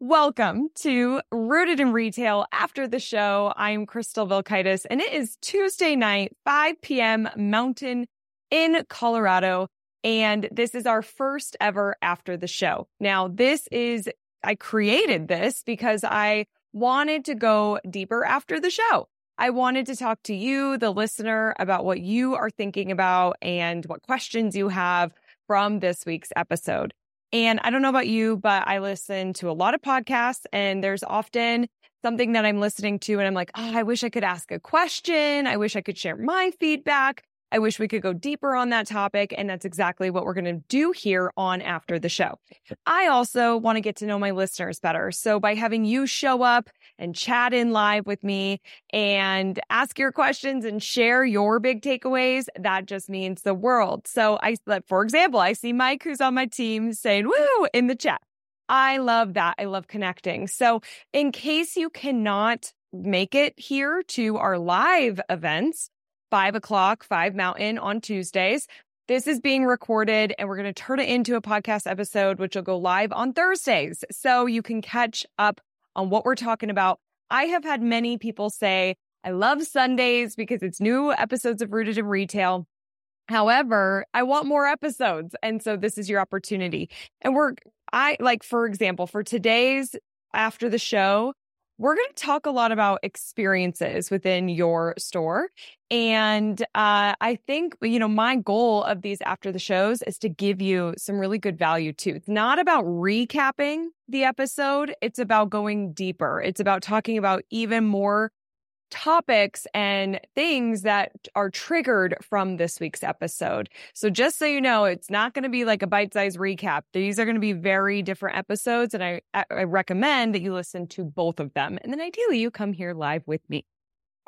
Welcome to Rooted in Retail after the show. I'm Crystal Vilkaitis and it is Tuesday night, 5 p.m. Mountain in Colorado. And this is our first ever after the show. Now, this is, I created this because I wanted to go deeper after the show. I wanted to talk to you, the listener, about what you are thinking about and what questions you have from this week's episode. And I don't know about you, but I listen to a lot of podcasts and there's often something that I'm listening to and I'm like, oh, I wish I could ask a question. I wish I could share my feedback. I wish we could go deeper on that topic. And that's exactly what we're going to do here on After the Show. I also want to get to know my listeners better. So by having you show up and chat in live with me and ask your questions and share your big takeaways, that just means the world. So I, for example, I see Mike, who's on my team saying woo in the chat. I love that. I love connecting. So in case you cannot make it here to our live events, five o'clock, five mountain on Tuesdays. This is being recorded and we're going to turn it into a podcast episode, which will go live on Thursdays. So you can catch up on what we're talking about. I have had many people say, I love Sundays because it's new episodes of Rooted in Retail. However, I want more episodes. And so this is your opportunity. And we're, I like, for example, for today's after the show, we're going to talk a lot about experiences within your store. And uh, I think, you know, my goal of these after the shows is to give you some really good value too. It's not about recapping the episode, it's about going deeper. It's about talking about even more topics and things that are triggered from this week's episode. So just so you know, it's not going to be like a bite-sized recap. These are going to be very different episodes and I, I recommend that you listen to both of them. And then ideally you come here live with me.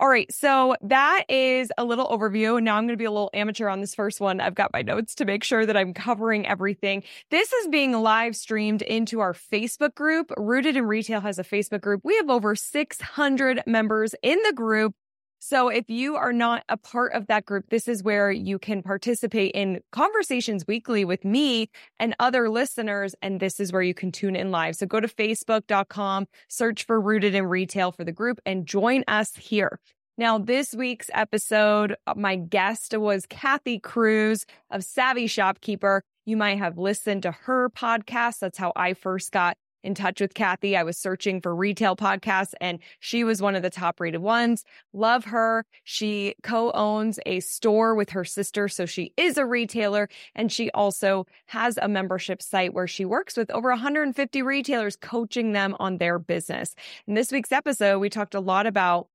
All right. So that is a little overview. Now I'm going to be a little amateur on this first one. I've got my notes to make sure that I'm covering everything. This is being live streamed into our Facebook group. Rooted in Retail has a Facebook group. We have over 600 members in the group. So if you are not a part of that group, this is where you can participate in conversations weekly with me and other listeners. And this is where you can tune in live. So go to facebook.com, search for Rooted in Retail for the group and join us here. Now, this week's episode, uh, my guest was Kathy Cruz of Savvy Shopkeeper. You might have listened to her podcast. That's how I first got in touch with Kathy. I was searching for retail podcasts and she was one of the top rated ones. Love her. She co-owns a store with her sister. So she is a retailer and she also has a membership site where she works with over 150 retailers coaching them on their business. In this week's episode, we talked a lot about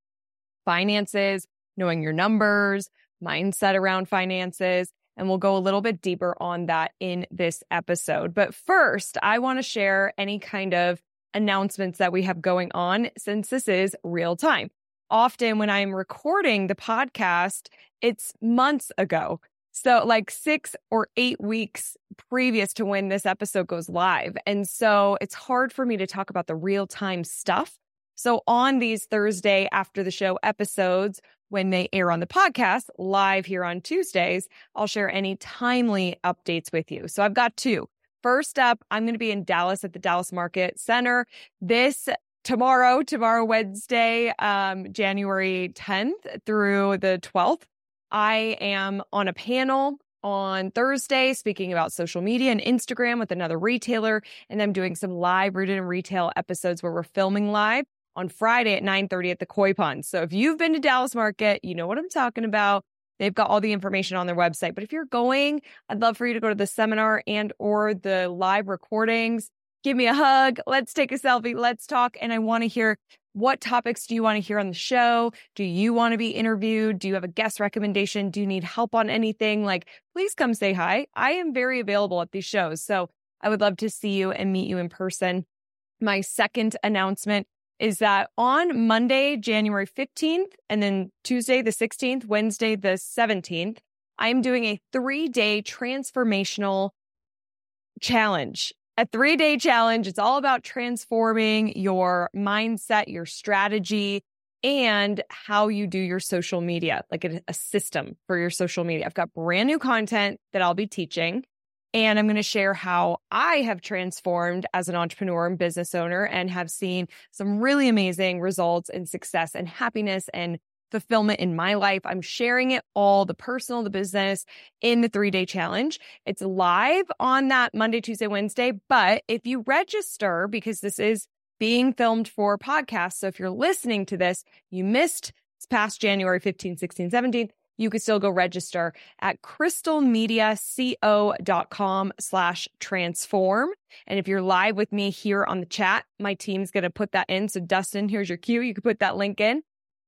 finances, knowing your numbers, mindset around finances. And we'll go a little bit deeper on that in this episode. But first, I want to share any kind of announcements that we have going on since this is real time. Often when I'm recording the podcast, it's months ago. So like six or eight weeks previous to when this episode goes live. And so it's hard for me to talk about the real time stuff so on these Thursday after the show episodes, when they air on the podcast live here on Tuesdays, I'll share any timely updates with you. So I've got two. First up, I'm going to be in Dallas at the Dallas Market Center this tomorrow, tomorrow, Wednesday, um, January 10th through the 12th. I am on a panel on Thursday speaking about social media and Instagram with another retailer. And I'm doing some live rooted in retail episodes where we're filming live on Friday at 9:30 at the Koi Pond. So if you've been to Dallas Market, you know what I'm talking about. They've got all the information on their website. But if you're going, I'd love for you to go to the seminar and or the live recordings. Give me a hug. Let's take a selfie. Let's talk. And I want to hear what topics do you want to hear on the show? Do you want to be interviewed? Do you have a guest recommendation? Do you need help on anything? Like, please come say hi. I am very available at these shows. So I would love to see you and meet you in person. My second announcement is that on Monday, January 15th, and then Tuesday, the 16th, Wednesday, the 17th, I'm doing a three day transformational challenge. A three day challenge. It's all about transforming your mindset, your strategy, and how you do your social media, like a, a system for your social media. I've got brand new content that I'll be teaching. And I'm going to share how I have transformed as an entrepreneur and business owner and have seen some really amazing results and success and happiness and fulfillment in my life. I'm sharing it all the personal, the business in the three day challenge. It's live on that Monday, Tuesday, Wednesday. But if you register, because this is being filmed for podcasts. So if you're listening to this, you missed past January 15, 16, 17 you can still go register at crystalmediaco.com slash transform. And if you're live with me here on the chat, my team's going to put that in. So Dustin, here's your cue. You can put that link in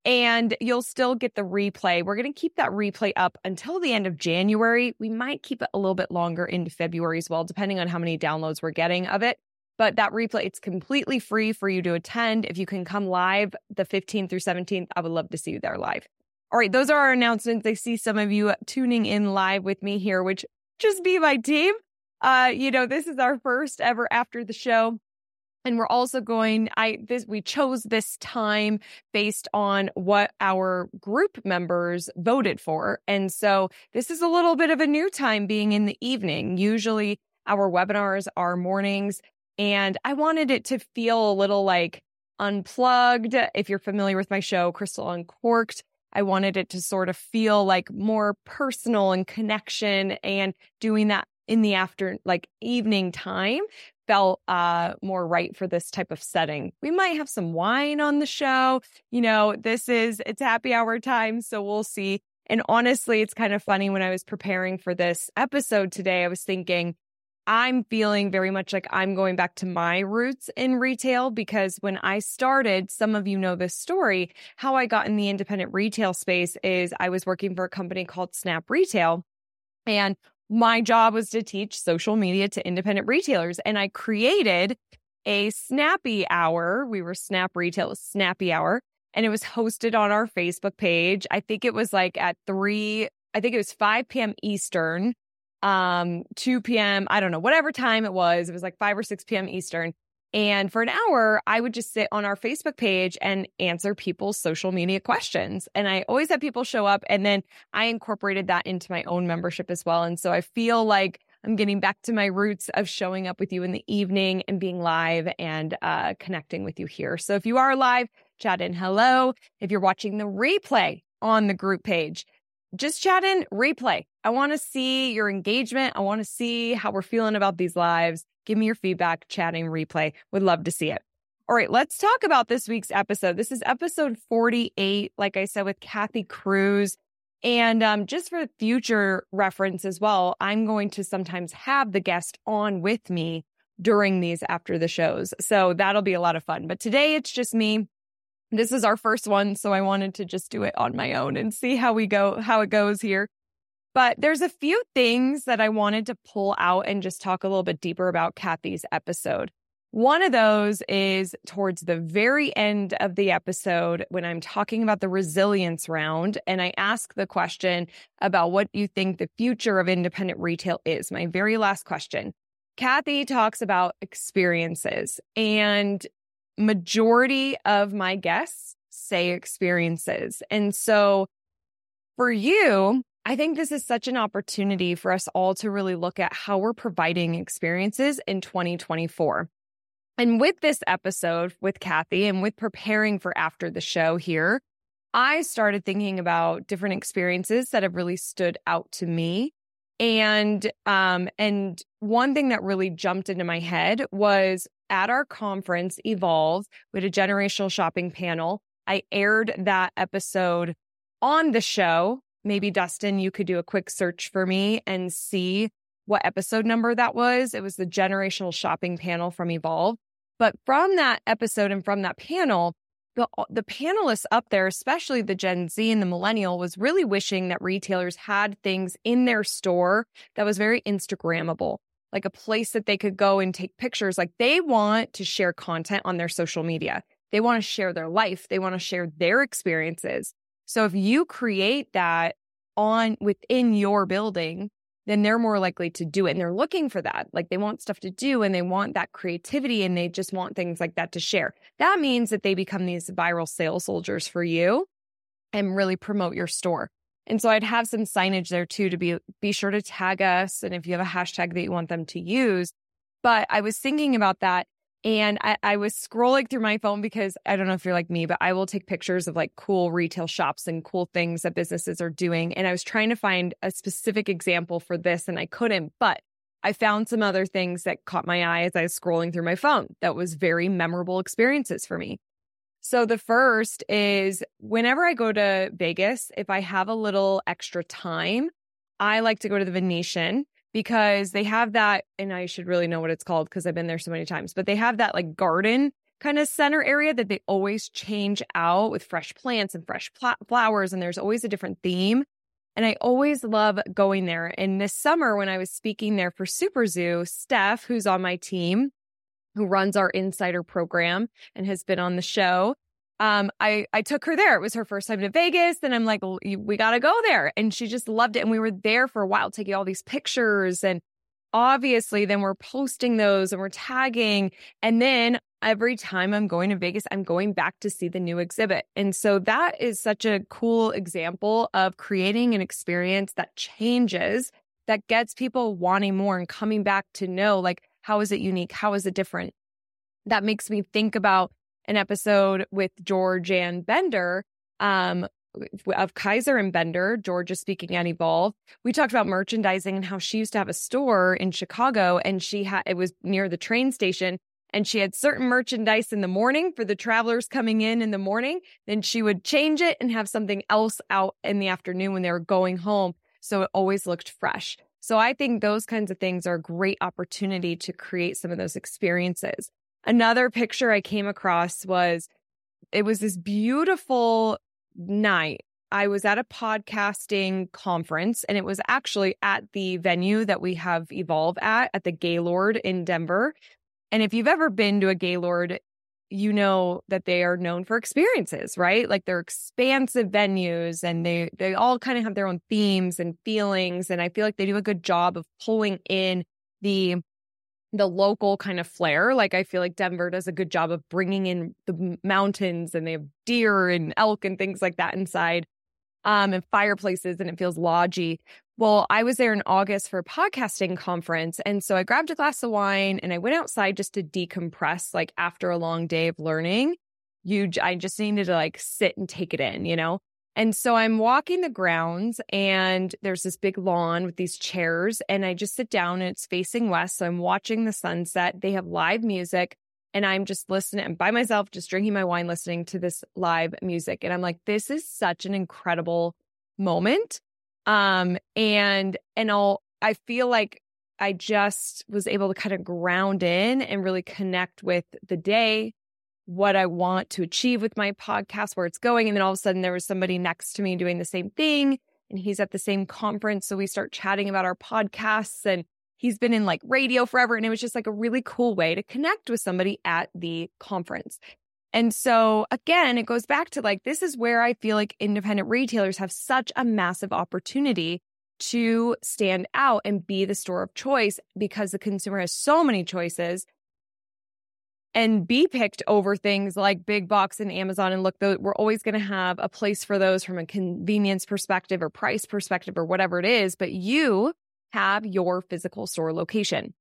and you'll still get the replay. We're going to keep that replay up until the end of January. We might keep it a little bit longer into February as well, depending on how many downloads we're getting of it. But that replay, it's completely free for you to attend. If you can come live the 15th through 17th, I would love to see you there live. All right, those are our announcements. I see some of you tuning in live with me here, which just be my team. Uh, you know, this is our first ever after the show. And we're also going, I this we chose this time based on what our group members voted for. And so this is a little bit of a new time being in the evening. Usually our webinars are mornings. And I wanted it to feel a little like unplugged. If you're familiar with my show, Crystal Uncorked, I wanted it to sort of feel like more personal and connection and doing that in the after like evening time felt uh more right for this type of setting. We might have some wine on the show. You know, this is it's happy hour time, so we'll see. And honestly, it's kind of funny when I was preparing for this episode today, I was thinking I'm feeling very much like I'm going back to my roots in retail because when I started, some of you know this story. How I got in the independent retail space is I was working for a company called Snap Retail. And my job was to teach social media to independent retailers. And I created a snappy hour. We were Snap Retail, snappy hour. And it was hosted on our Facebook page. I think it was like at three, I think it was 5 p.m. Eastern um 2 p.m. I don't know, whatever time it was. It was like 5 or 6 p.m. Eastern. And for an hour, I would just sit on our Facebook page and answer people's social media questions. And I always had people show up. And then I incorporated that into my own membership as well. And so I feel like I'm getting back to my roots of showing up with you in the evening and being live and uh, connecting with you here. So if you are live, chat in hello. If you're watching the replay on the group page, just chat in replay. I want to see your engagement. I want to see how we're feeling about these lives. Give me your feedback, chatting replay. Would love to see it. All right, let's talk about this week's episode. This is episode 48, like I said, with Kathy Cruz. And um, just for future reference as well, I'm going to sometimes have the guest on with me during these after the shows. So that'll be a lot of fun. But today it's just me. This is our first one, so I wanted to just do it on my own and see how we go, how it goes here. But there's a few things that I wanted to pull out and just talk a little bit deeper about Kathy's episode. One of those is towards the very end of the episode when I'm talking about the resilience round and I ask the question about what you think the future of independent retail is. My very last question. Kathy talks about experiences and majority of my guests say experiences. And so for you, I think this is such an opportunity for us all to really look at how we're providing experiences in 2024. And with this episode with Kathy and with preparing for after the show here, I started thinking about different experiences that have really stood out to me. And um and one thing that really jumped into my head was at our conference, Evolve, we had a generational shopping panel. I aired that episode on the show. Maybe Dustin, you could do a quick search for me and see what episode number that was. It was the generational shopping panel from Evolve. But from that episode and from that panel, the, uh, the panelists up there, especially the Gen Z and the millennial, was really wishing that retailers had things in their store that was very Instagrammable like a place that they could go and take pictures. Like they want to share content on their social media. They want to share their life. They want to share their experiences. So if you create that on within your building, then they're more likely to do it. And they're looking for that. Like they want stuff to do and they want that creativity and they just want things like that to share. That means that they become these viral sales soldiers for you and really promote your store. And so I'd have some signage there too to be be sure to tag us and if you have a hashtag that you want them to use. But I was thinking about that and I, I, was scrolling through my phone because I don't know if you're like me, but I will take pictures of like cool retail shops and cool things that businesses are doing. And I was trying to find a specific example for this and I couldn't, but I found some other things that caught my eye as I was scrolling through my phone that was very memorable experiences for me. So the first is whenever I go to Vegas, if I have a little extra time, I like to go to the Venetian because they have that, and I should really know what it's called because I've been there so many times, but they have that like garden kind of center area that they always change out with fresh plants and fresh pl- flowers, and there's always a different theme. And I always love going there. And this summer, when I was speaking there for Super Zoo, Steph, who's on my team, who runs our insider program and has been on the show, um, I, I took her there. It was her first time to Vegas. And I'm like, well, we got to go there. And she just loved it. And we were there for a while, taking all these pictures. And obviously, then we're posting those and we're tagging. And then every time I'm going to Vegas, I'm going back to see the new exhibit. And so that is such a cool example of creating an experience that changes, that gets people wanting more and coming back to know, like, how is it unique? How is it different? That makes me think about an episode with Georganne Bender um, of Kizer and Bender. George is speaking at Evolve. We talked about merchandising and how she used to have a store in Chicago, and she had it was near the train station. And she had certain merchandise in the morning for the travelers coming in in the morning. Then she would change it and have something else out in the afternoon when they were going home. So it always looked fresh. So I think those kinds of things are a great opportunity to create some of those experiences. Another picture I came across was it was this beautiful night. I was at a podcasting conference and it was actually at the venue that we have Evolve at, at the Gaylord in Denver. And if you've ever been to a Gaylord, you know that they are known for experiences, right? Like they're expansive venues and they they all kind of have their own themes and feelings and I feel like they do a good job of pulling in the the local kind of flair. Like I feel like Denver does a good job of bringing in the mountains and they have deer and elk and things like that inside um, and fireplaces and it feels lodgy. Well, I was there in August for a podcasting conference. And so I grabbed a glass of wine and I went outside just to decompress, like after a long day of learning. You, I just needed to like sit and take it in, you know? And so I'm walking the grounds and there's this big lawn with these chairs and I just sit down and it's facing west. So I'm watching the sunset. They have live music and I'm just listening and by myself, just drinking my wine, listening to this live music. And I'm like, this is such an incredible moment. Um, and, and I'll, I feel like I just was able to kind of ground in and really connect with the day, what I want to achieve with my podcast, where it's going. And then all of a sudden there was somebody next to me doing the same thing and he's at the same conference. So we start chatting about our podcasts and he's been in like radio forever. And it was just like a really cool way to connect with somebody at the conference. And so again, it goes back to like, this is where I feel like independent retailers have such a massive opportunity to stand out and be the store of choice because the consumer has so many choices and be picked over things like big box and Amazon. And look, we're always going to have a place for those from a convenience perspective or price perspective or whatever it is. But you have your physical store location.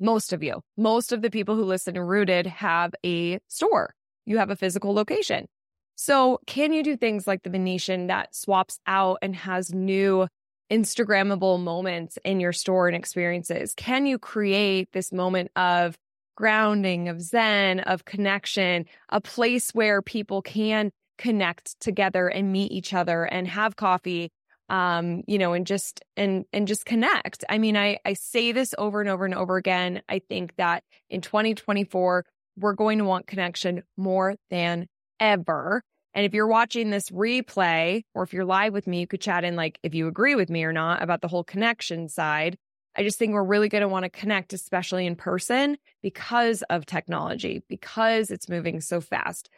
Most of you, most of the people who listen to Rooted have a store. You have a physical location. So can you do things like the Venetian that swaps out and has new Instagrammable moments in your store and experiences? Can you create this moment of grounding, of Zen, of connection, a place where people can connect together and meet each other and have coffee um you know and just and and just connect. I mean i i say this over and over and over again. I think that in 2024 we're going to want connection more than ever. And if you're watching this replay or if you're live with me you could chat in like if you agree with me or not about the whole connection side I just think we're really going to want to connect, especially in person, because of technology, because it's moving so fast.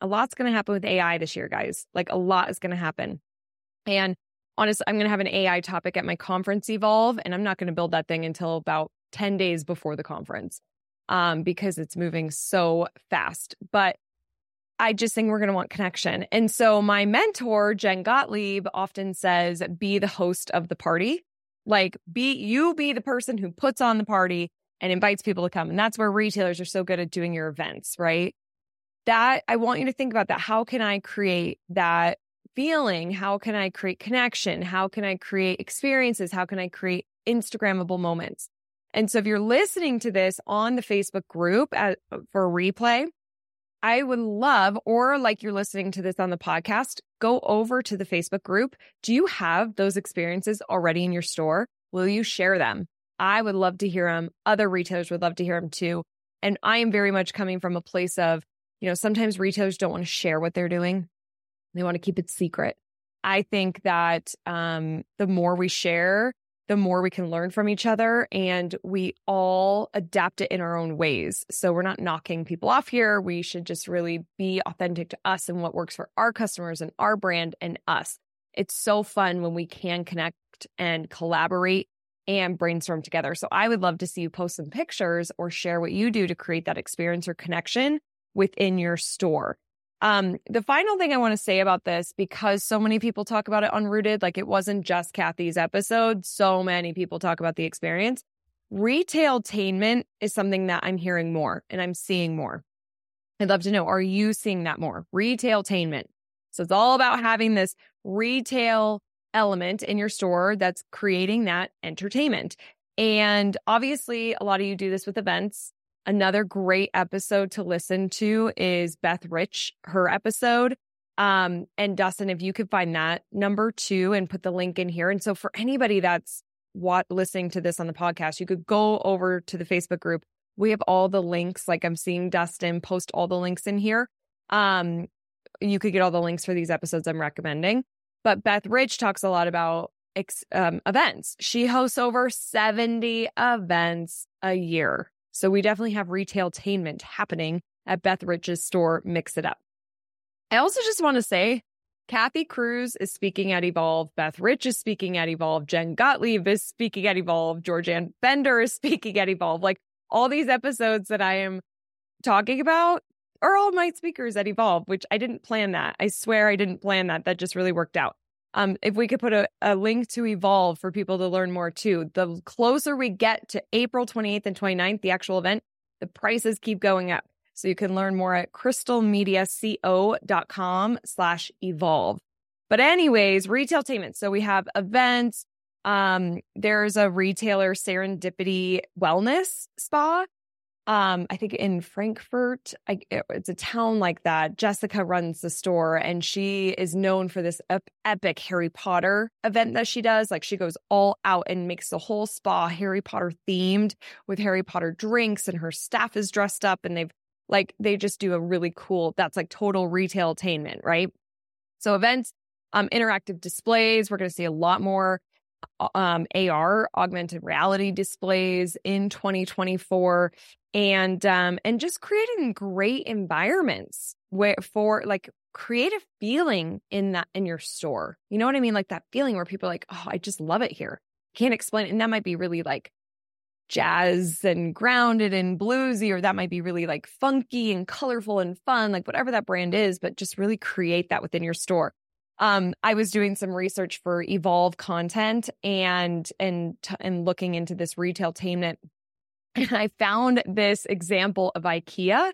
A lot's going to happen with AI this year, guys. Like a lot is going to happen. And honestly, I'm going to have an AI topic at my conference Evolve, and I'm not going to build that thing until about 10 days before the conference um, because it's moving so fast. But I just think we're going to want connection. And so my mentor, Jen Gottlieb, often says, be the host of the party. Like, be you be the person who puts on the party and invites people to come. And that's where retailers are so good at doing your events, right? That I want you to think about that. How can I create that feeling? How can I create connection? How can I create experiences? How can I create Instagrammable moments? And so if you're listening to this on the Facebook group at, for replay, I would love, or like you're listening to this on the podcast, go over to the Facebook group. Do you have those experiences already in your store? Will you share them? I would love to hear them. Other retailers would love to hear them too. And I am very much coming from a place of, you know, sometimes retailers don't want to share what they're doing, they want to keep it secret. I think that um, the more we share, the more we can learn from each other and we all adapt it in our own ways. So we're not knocking people off here. We should just really be authentic to us and what works for our customers and our brand and us. It's so fun when we can connect and collaborate and brainstorm together. So I would love to see you post some pictures or share what you do to create that experience or connection within your store. Um, the final thing I want to say about this, because so many people talk about it on Rooted, like it wasn't just Kathy's episode, so many people talk about the experience. Retailtainment is something that I'm hearing more and I'm seeing more. I'd love to know, are you seeing that more? Retailtainment. So it's all about having this retail element in your store that's creating that entertainment. And obviously, a lot of you do this with events. Another great episode to listen to is Beth Rich, her episode. Um, and Dustin, if you could find that number two and put the link in here. And so for anybody that's what listening to this on the podcast, you could go over to the Facebook group. We have all the links. Like I'm seeing Dustin post all the links in here. Um, you could get all the links for these episodes I'm recommending. But Beth Rich talks a lot about um, events. She hosts over 70 events a year. So we definitely have retailtainment happening at Beth Rich's store, Mix It Up. I also just want to say Kathy Cruz is speaking at Evolve. Beth Rich is speaking at Evolve. Jen Gottlieb is speaking at Evolve. Georganne Bender is speaking at Evolve. Like all these episodes that I am talking about are all my speakers at Evolve, which I didn't plan that. I swear I didn't plan that. That just really worked out. Um, if we could put a, a link to Evolve for people to learn more too, the closer we get to April 28th and 29th, the actual event, the prices keep going up. So you can learn more at crystalmediaco.com slash evolve. But anyways, retail retailtainment. So we have events. Um, there's a retailer serendipity wellness spa um i think in frankfurt I, it's a town like that jessica runs the store and she is known for this ep- epic harry potter event that she does like she goes all out and makes the whole spa harry potter themed with harry potter drinks and her staff is dressed up and they've like they just do a really cool that's like total retailtainment right? So events um interactive displays we're going to see a lot more um, AR augmented reality displays in 2024 and um and just creating great environments where for like create a feeling in that in your store. You know what I mean? Like that feeling where people are like, "Oh, I just love it here." Can't explain it. And that might be really like jazz and grounded and bluesy or that might be really like funky and colorful and fun, like whatever that brand is, but just really create that within your store um, I was doing some research for Evolve content and and and looking into this retailtainment, and I found this example of IKEA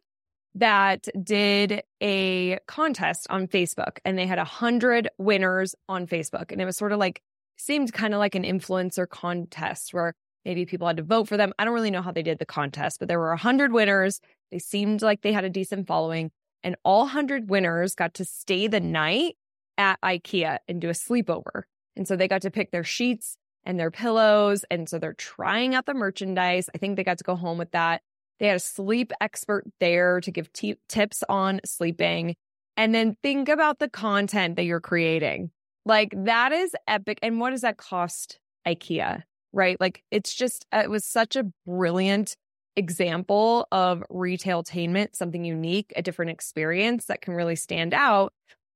that did a contest on Facebook, and they had a hundred winners on Facebook, and it was sort of like seemed kind of like an influencer contest where maybe people had to vote for them. I don't really know how they did the contest, but there were a hundred winners. They seemed like they had a decent following, and all hundred winners got to stay the night at IKEA and do a sleepover. And so they got to pick their sheets and their pillows. And so they're trying out the merchandise. I think they got to go home with that. They had a sleep expert there to give t- tips on sleeping. And then think about the content that you're creating. Like that is epic. And what does that cost IKEA? Right? Like it's just, uh, it was such a brilliant example of retailtainment, something unique, a different experience that can really stand out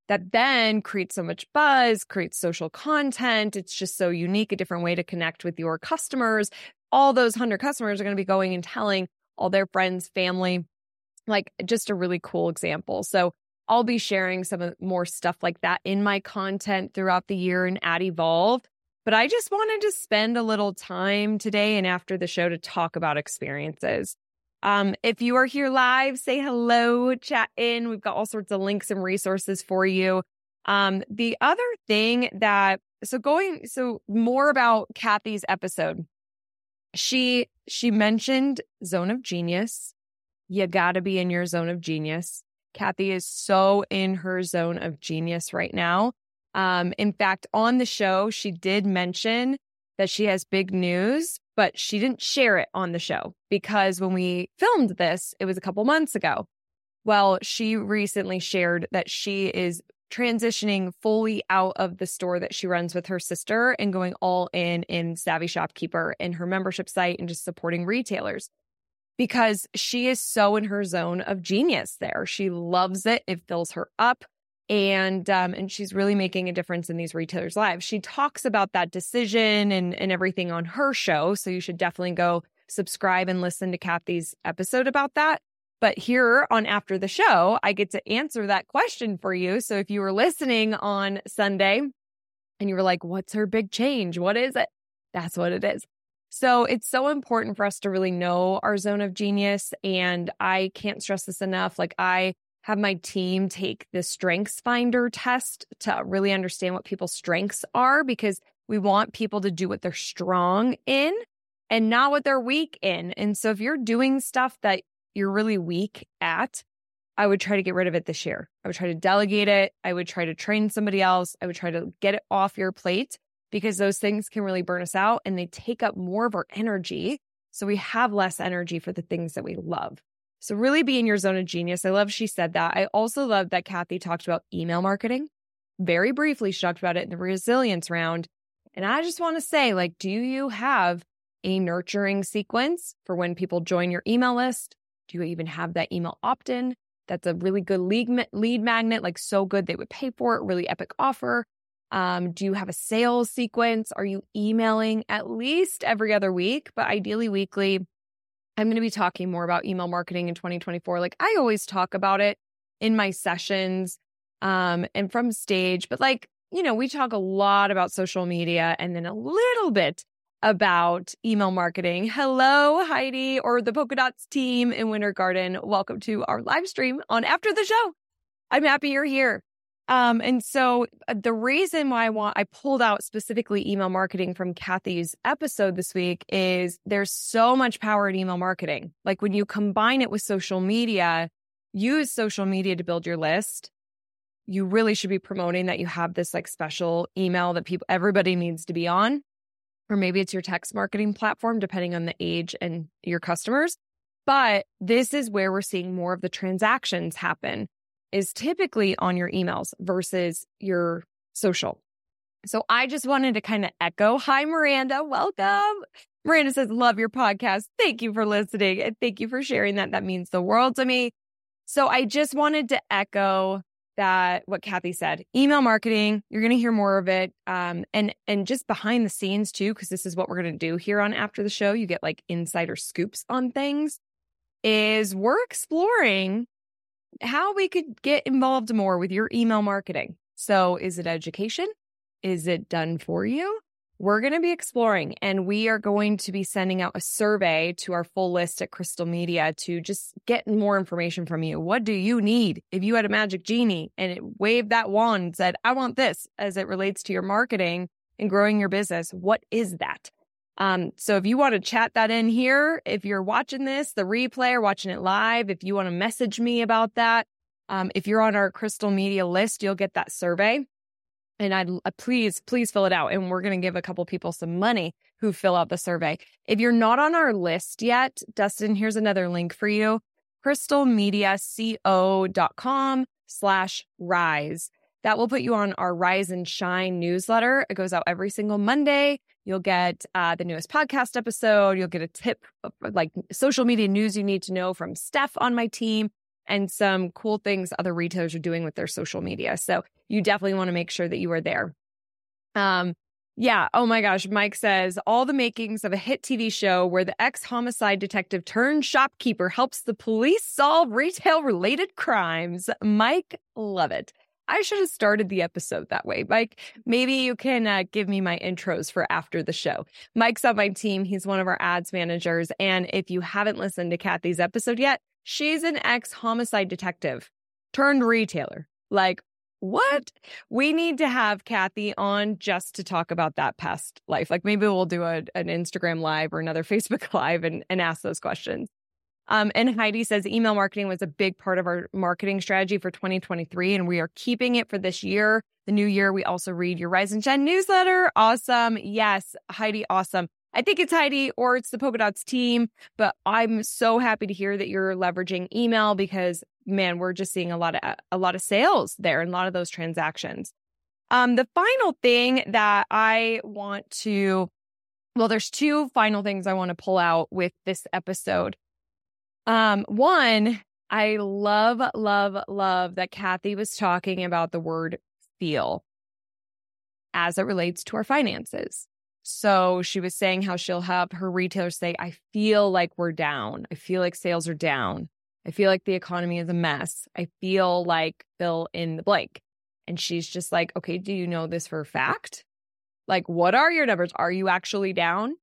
that then creates so much buzz, creates social content. It's just so unique, a different way to connect with your customers. All those 100 customers are going to be going and telling all their friends, family, like just a really cool example. So I'll be sharing some more stuff like that in my content throughout the year and at Evolve. But I just wanted to spend a little time today and after the show to talk about experiences. Um, if you are here live, say hello, chat in. We've got all sorts of links and resources for you. Um, the other thing that, so going, so more about Kathy's episode. She, she mentioned zone of genius. You got to be in your zone of genius. Kathy is so in her zone of genius right now. Um, in fact, on the show, she did mention that she has big news, but she didn't share it on the show because when we filmed this, it was a couple months ago. Well, she recently shared that she is transitioning fully out of the store that she runs with her sister and going all in in Savvy Shopkeeper and her membership site and just supporting retailers because she is so in her zone of genius there. She loves it. It fills her up and um, and she's really making a difference in these retailers' lives. She talks about that decision and and everything on her show, so you should definitely go subscribe and listen to Kathy's episode about that. But here on After the Show, I get to answer that question for you. So if you were listening on Sunday and you were like, "What's her big change? What is it?" That's what it is. So it's so important for us to really know our zone of genius. And I can't stress this enough. Like, I have my team take the strengths finder test to really understand what people's strengths are because we want people to do what they're strong in and not what they're weak in. And so if you're doing stuff that you're really weak at, I would try to get rid of it this year. I would try to delegate it. I would try to train somebody else. I would try to get it off your plate because those things can really burn us out and they take up more of our energy. So we have less energy for the things that we love. So really be in your zone of genius. I love she said that. I also love that Kathy talked about email marketing. Very briefly, she talked about it in the resilience round. And I just want to say, like, do you have a nurturing sequence for when people join your email list? Do you even have that email opt in? That's a really good lead, lead magnet, like so good they would pay for it, really epic offer. Um, do you have a sales sequence? Are you emailing at least every other week, but ideally weekly? I'm going to be talking more about email marketing in 2024. Like I always talk about it in my sessions um, and from stage, but like, you know, we talk a lot about social media and then a little bit about email marketing. Hello, Heidi or the Polka Dots team in Winter Garden. Welcome to our live stream on After the Show. I'm happy you're here. Um, and so uh, the reason why I want I pulled out specifically email marketing from Kathy's episode this week is there's so much power in email marketing. Like when you combine it with social media, use social media to build your list. You really should be promoting that you have this like special email that people everybody needs to be on. Or maybe it's your text marketing platform, depending on the age and your customers. But this is where we're seeing more of the transactions happen is typically on your emails versus your social. So I just wanted to kind of echo. Hi, Miranda. Welcome. Miranda says, Love your podcast. Thank you for listening and thank you for sharing that. That means the world to me. So I just wanted to echo that what Kathy said. Email marketing, you're going to hear more of it. Um, and and just behind the scenes too, because this is what we're going to do here on After the Show. You get like insider scoops on things. Is we're exploring how we could get involved more with your email marketing. So, is it education? Is it done for you? We're going to be exploring and we are going to be sending out a survey to our full list at Crystal Media to just get more information from you. What do you need? If you had a magic genie and it waved that wand and said, I want this as it relates to your marketing and growing your business, what is that? Um, so if you want to chat that in here, if you're watching this, the replay or watching it live, if you want to message me about that, um, if you're on our Crystal Media list, you'll get that survey. And I'd uh, please, please fill it out. And we're going to give a couple people some money who fill out the survey. If you're not on our list yet, Dustin, here's another link for you. crystalmediaco.com slash rise. That will put you on our Rise and Shine newsletter. It goes out every single Monday. You'll get uh, the newest podcast episode. You'll get a tip, like social media news you need to know from Steph on my team, and some cool things other retailers are doing with their social media. So you definitely want to make sure that you are there. Um, Yeah. Oh my gosh. Mike says all the makings of a hit TV show where the ex homicide detective turned shopkeeper helps the police solve retail related crimes. Mike, love it. I should have started the episode that way. Mike, maybe you can uh, give me my intros for after the show. Mike's on my team. He's one of our ads managers. And if you haven't listened to Kathy's episode yet, she's an ex homicide detective turned retailer. Like, what? We need to have Kathy on just to talk about that past life. Like maybe we'll do a, an Instagram live or another Facebook live and, and ask those questions. Um, and Heidi says email marketing was a big part of our marketing strategy for 2023, and we are keeping it for this year. The new year, we also read your Rise and Shine newsletter. Awesome. Yes, Heidi, awesome. I think it's Heidi or it's the Polka Dots team, but I'm so happy to hear that you're leveraging email because man, we're just seeing a lot of a lot of sales there and a lot of those transactions. Um, the final thing that I want to, well, there's two final things I want to pull out with this episode. Um, one, I love, love, love that Kathy was talking about the word feel as it relates to our finances. So she was saying how she'll have her retailers say, I feel like we're down. I feel like sales are down. I feel like the economy is a mess. I feel like fill in the blank. And she's just like, okay, do you know this for a fact? Like, what are your numbers? Are you actually down?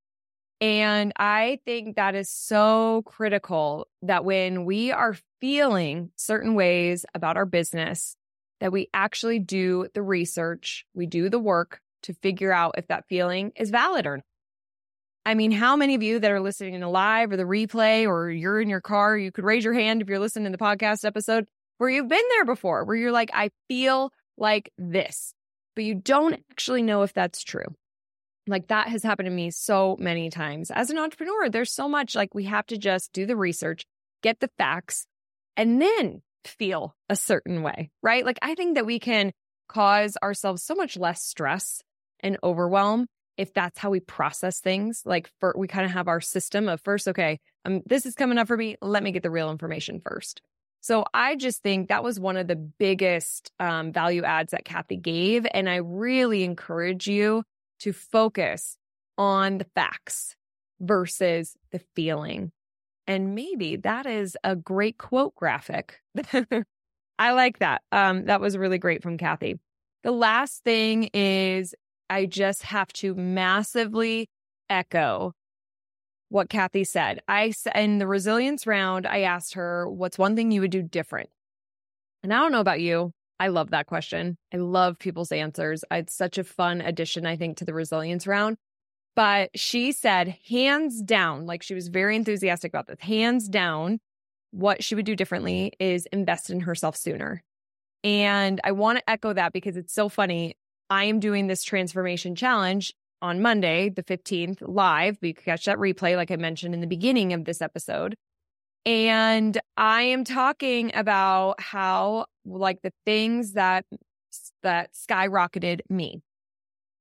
And I think that is so critical that when we are feeling certain ways about our business, that we actually do the research, we do the work to figure out if that feeling is valid or not. I mean, how many of you that are listening in live or the replay or you're in your car, you could raise your hand if you're listening to the podcast episode where you've been there before, where you're like, I feel like this, but you don't actually know if that's true. Like that has happened to me so many times. As an entrepreneur, there's so much like we have to just do the research, get the facts, and then feel a certain way, right? Like I think that we can cause ourselves so much less stress and overwhelm if that's how we process things. Like for, we kind of have our system of first, okay, um, this is coming up for me. Let me get the real information first. So I just think that was one of the biggest um, value adds that Kathy gave. And I really encourage you to focus on the facts versus the feeling. And maybe that is a great quote graphic. I like that. Um, that was really great from Kathy. The last thing is I just have to massively echo what Kathy said. I in the resilience round, I asked her, "What's one thing you would do different?" And I don't know about you, I love that question. I love people's answers. It's such a fun addition, I think, to the resilience round. But she said, hands down, like she was very enthusiastic about this, hands down, what she would do differently is invest in herself sooner. And I want to echo that because it's so funny. I am doing this transformation challenge on Monday, the 15th, live. You can catch that replay, like I mentioned in the beginning of this episode. And I am talking about how like the things that that skyrocketed me.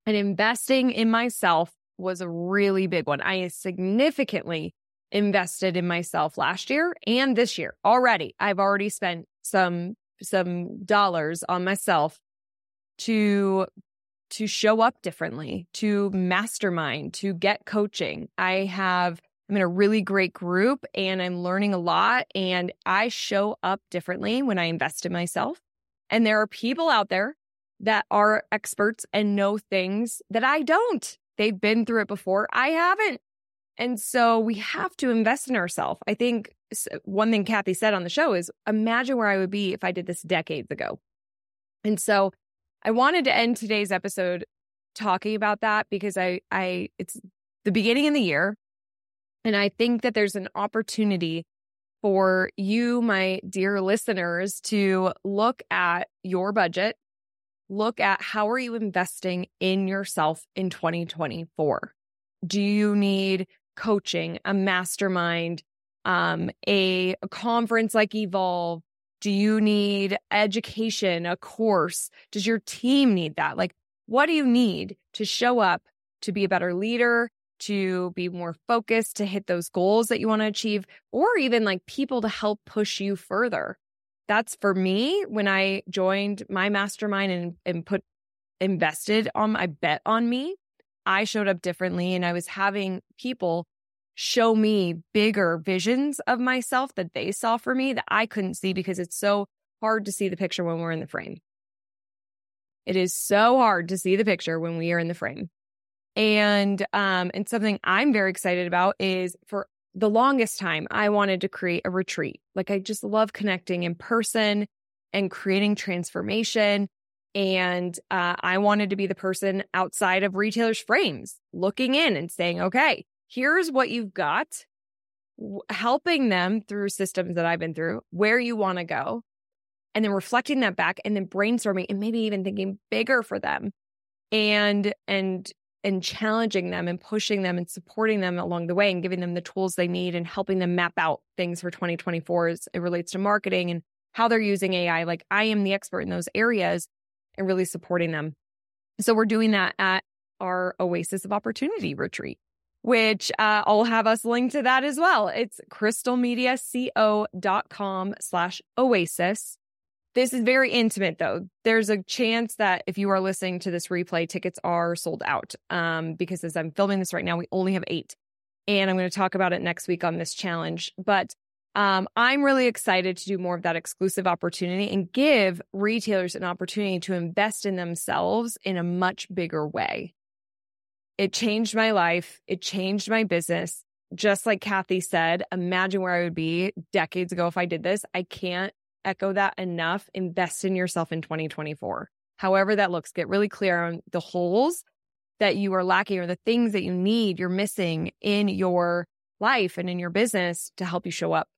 And investing in myself was a really big one. I significantly invested in myself last year and this year already. I've already spent some some dollars on myself to to show up differently, to mastermind, to get coaching. I have I'm in a really great group and I'm learning a lot and I show up differently when I invest in myself. And there are people out there that are experts and know things that I don't. They've been through it before. I haven't. And so we have to invest in ourselves. I think one thing Kathy said on the show is imagine where I would be if I did this decades ago. And so I wanted to end today's episode talking about that because I I it's the beginning of the year and I think that there's an opportunity for you, my dear listeners, to look at your budget, look at how are you investing in yourself in 2024? Do you need coaching, a mastermind, um, a, a conference like Evolve? Do you need education, a course? Does your team need that? Like, what do you need to show up to be a better leader, to be more focused, to hit those goals that you want to achieve, or even like people to help push you further. That's for me when I joined my mastermind and, and put invested on, I bet on me. I showed up differently and I was having people show me bigger visions of myself that they saw for me that I couldn't see because it's so hard to see the picture when we're in the frame. It is so hard to see the picture when we are in the frame. And um and something I'm very excited about is for the longest time I wanted to create a retreat. Like I just love connecting in person and creating transformation. And uh, I wanted to be the person outside of retailers' frames looking in and saying, okay, here's what you've got, helping them through systems that I've been through, where you want to go, and then reflecting that back and then brainstorming and maybe even thinking bigger for them. And, and, and challenging them and pushing them and supporting them along the way and giving them the tools they need and helping them map out things for 2024 as it relates to marketing and how they're using AI. Like I am the expert in those areas and really supporting them. So we're doing that at our Oasis of Opportunity retreat, which uh, I'll have us link to that as well. It's crystalmediaco.com slash oasis. This is very intimate though. There's a chance that if you are listening to this replay, tickets are sold out. Um, because as I'm filming this right now, we only have eight. And I'm going to talk about it next week on this challenge. But um, I'm really excited to do more of that exclusive opportunity and give retailers an opportunity to invest in themselves in a much bigger way. It changed my life. It changed my business. Just like Kathy said, imagine where I would be decades ago if I did this. I can't echo that enough. Invest in yourself in 2024. However that looks, get really clear on the holes that you are lacking or the things that you need, you're missing in your life and in your business to help you show up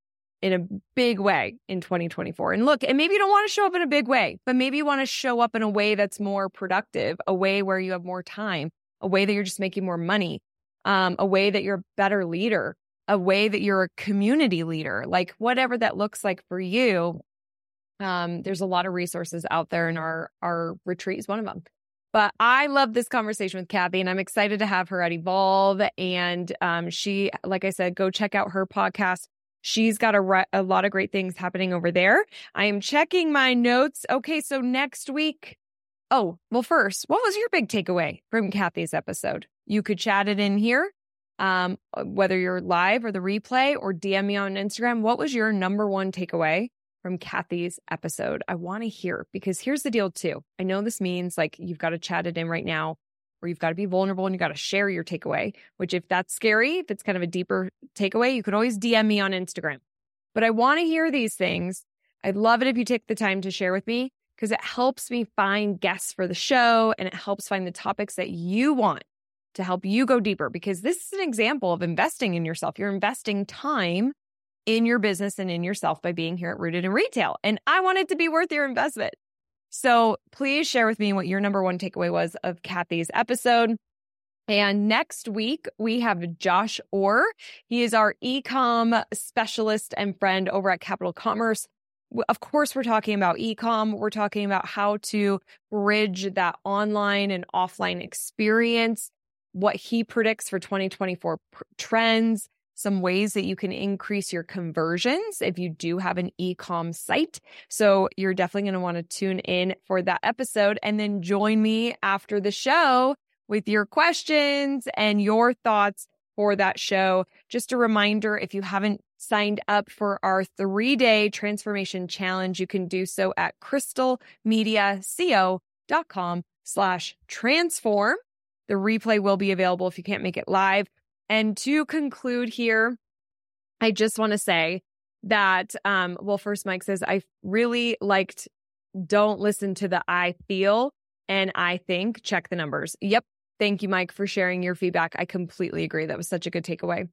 in a big way in 2024. And look, and maybe you don't want to show up in a big way, but maybe you want to show up in a way that's more productive, a way where you have more time, a way that you're just making more money, um, a way that you're a better leader, a way that you're a community leader, like whatever that looks like for you. Um, there's a lot of resources out there, and our our retreat is one of them. But I love this conversation with Kathy, and I'm excited to have her at Evolve. And um, she, like I said, go check out her podcast She's got a, re- a lot of great things happening over there. I am checking my notes. Okay, so next week. Oh, well, first, what was your big takeaway from Kathy's episode? You could chat it in here, um, whether you're live or the replay, or DM me on Instagram. What was your number one takeaway from Kathy's episode? I want to hear because here's the deal, too. I know this means like you've got to chat it in right now or you've got to be vulnerable and you got to share your takeaway, which if that's scary, if it's kind of a deeper takeaway, you can always DM me on Instagram. But I want to hear these things. I'd love it if you take the time to share with me because it helps me find guests for the show and it helps find the topics that you want to help you go deeper because this is an example of investing in yourself. You're investing time in your business and in yourself by being here at Rooted in Retail. And I want it to be worth your investment. So please share with me what your number one takeaway was of Kathy's episode. And next week, we have Josh Orr. He is our ecom specialist and friend over at Capital Commerce. Of course, we're talking about ecom. We're talking about how to bridge that online and offline experience, what he predicts for 2024 pr- trends, some ways that you can increase your conversions if you do have an e-com site. So you're definitely going to want to tune in for that episode and then join me after the show with your questions and your thoughts for that show. Just a reminder, if you haven't signed up for our three day transformation challenge, you can do so at crystalmediaco.com slash transform. The replay will be available if you can't make it live. And to conclude here, I just want to say that, um, well, first, Mike says, I really liked don't listen to the I feel and I think, check the numbers. Yep. Thank you, Mike, for sharing your feedback. I completely agree. That was such a good takeaway.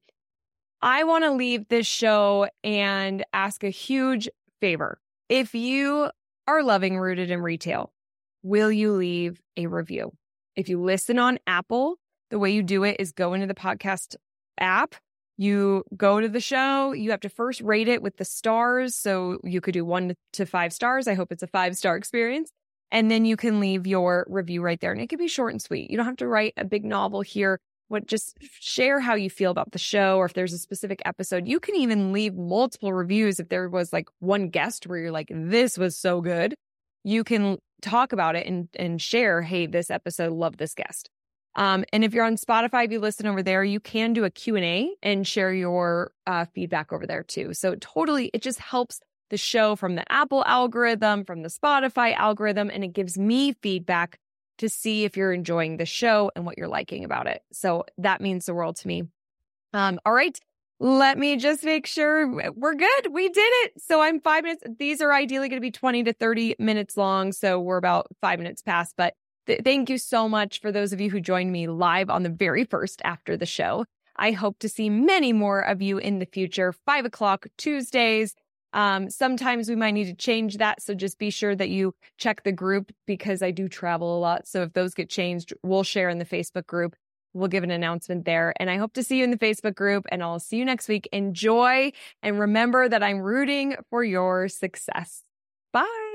I want to leave this show and ask a huge favor. If you are loving Rooted in Retail, will you leave a review? If you listen on Apple, the way you do it is go into the podcast app. You go to the show. You have to first rate it with the stars. So you could do one to five stars. I hope it's a five star experience. And then you can leave your review right there. And it can be short and sweet. You don't have to write a big novel here. What just share how you feel about the show or if there's a specific episode. You can even leave multiple reviews if there was like one guest where you're like, this was so good. You can talk about it and, and share, hey, this episode, love this guest. Um, and if you're on Spotify, if you listen over there, you can do a Q&A and share your uh, feedback over there too. So totally, it just helps the show from the Apple algorithm, from the Spotify algorithm, and it gives me feedback to see if you're enjoying the show and what you're liking about it. So that means the world to me. Um, all right. Let me just make sure we're good. We did it. So I'm five minutes. These are ideally going to be 20 to 30 minutes long. So we're about five minutes past, but th- thank you so much for those of you who joined me live on the very first after the show. I hope to see many more of you in the future, five o'clock Tuesdays. Um, sometimes we might need to change that. So just be sure that you check the group because I do travel a lot. So if those get changed, we'll share in the Facebook group. We'll give an announcement there. And I hope to see you in the Facebook group and I'll see you next week. Enjoy and remember that I'm rooting for your success. Bye.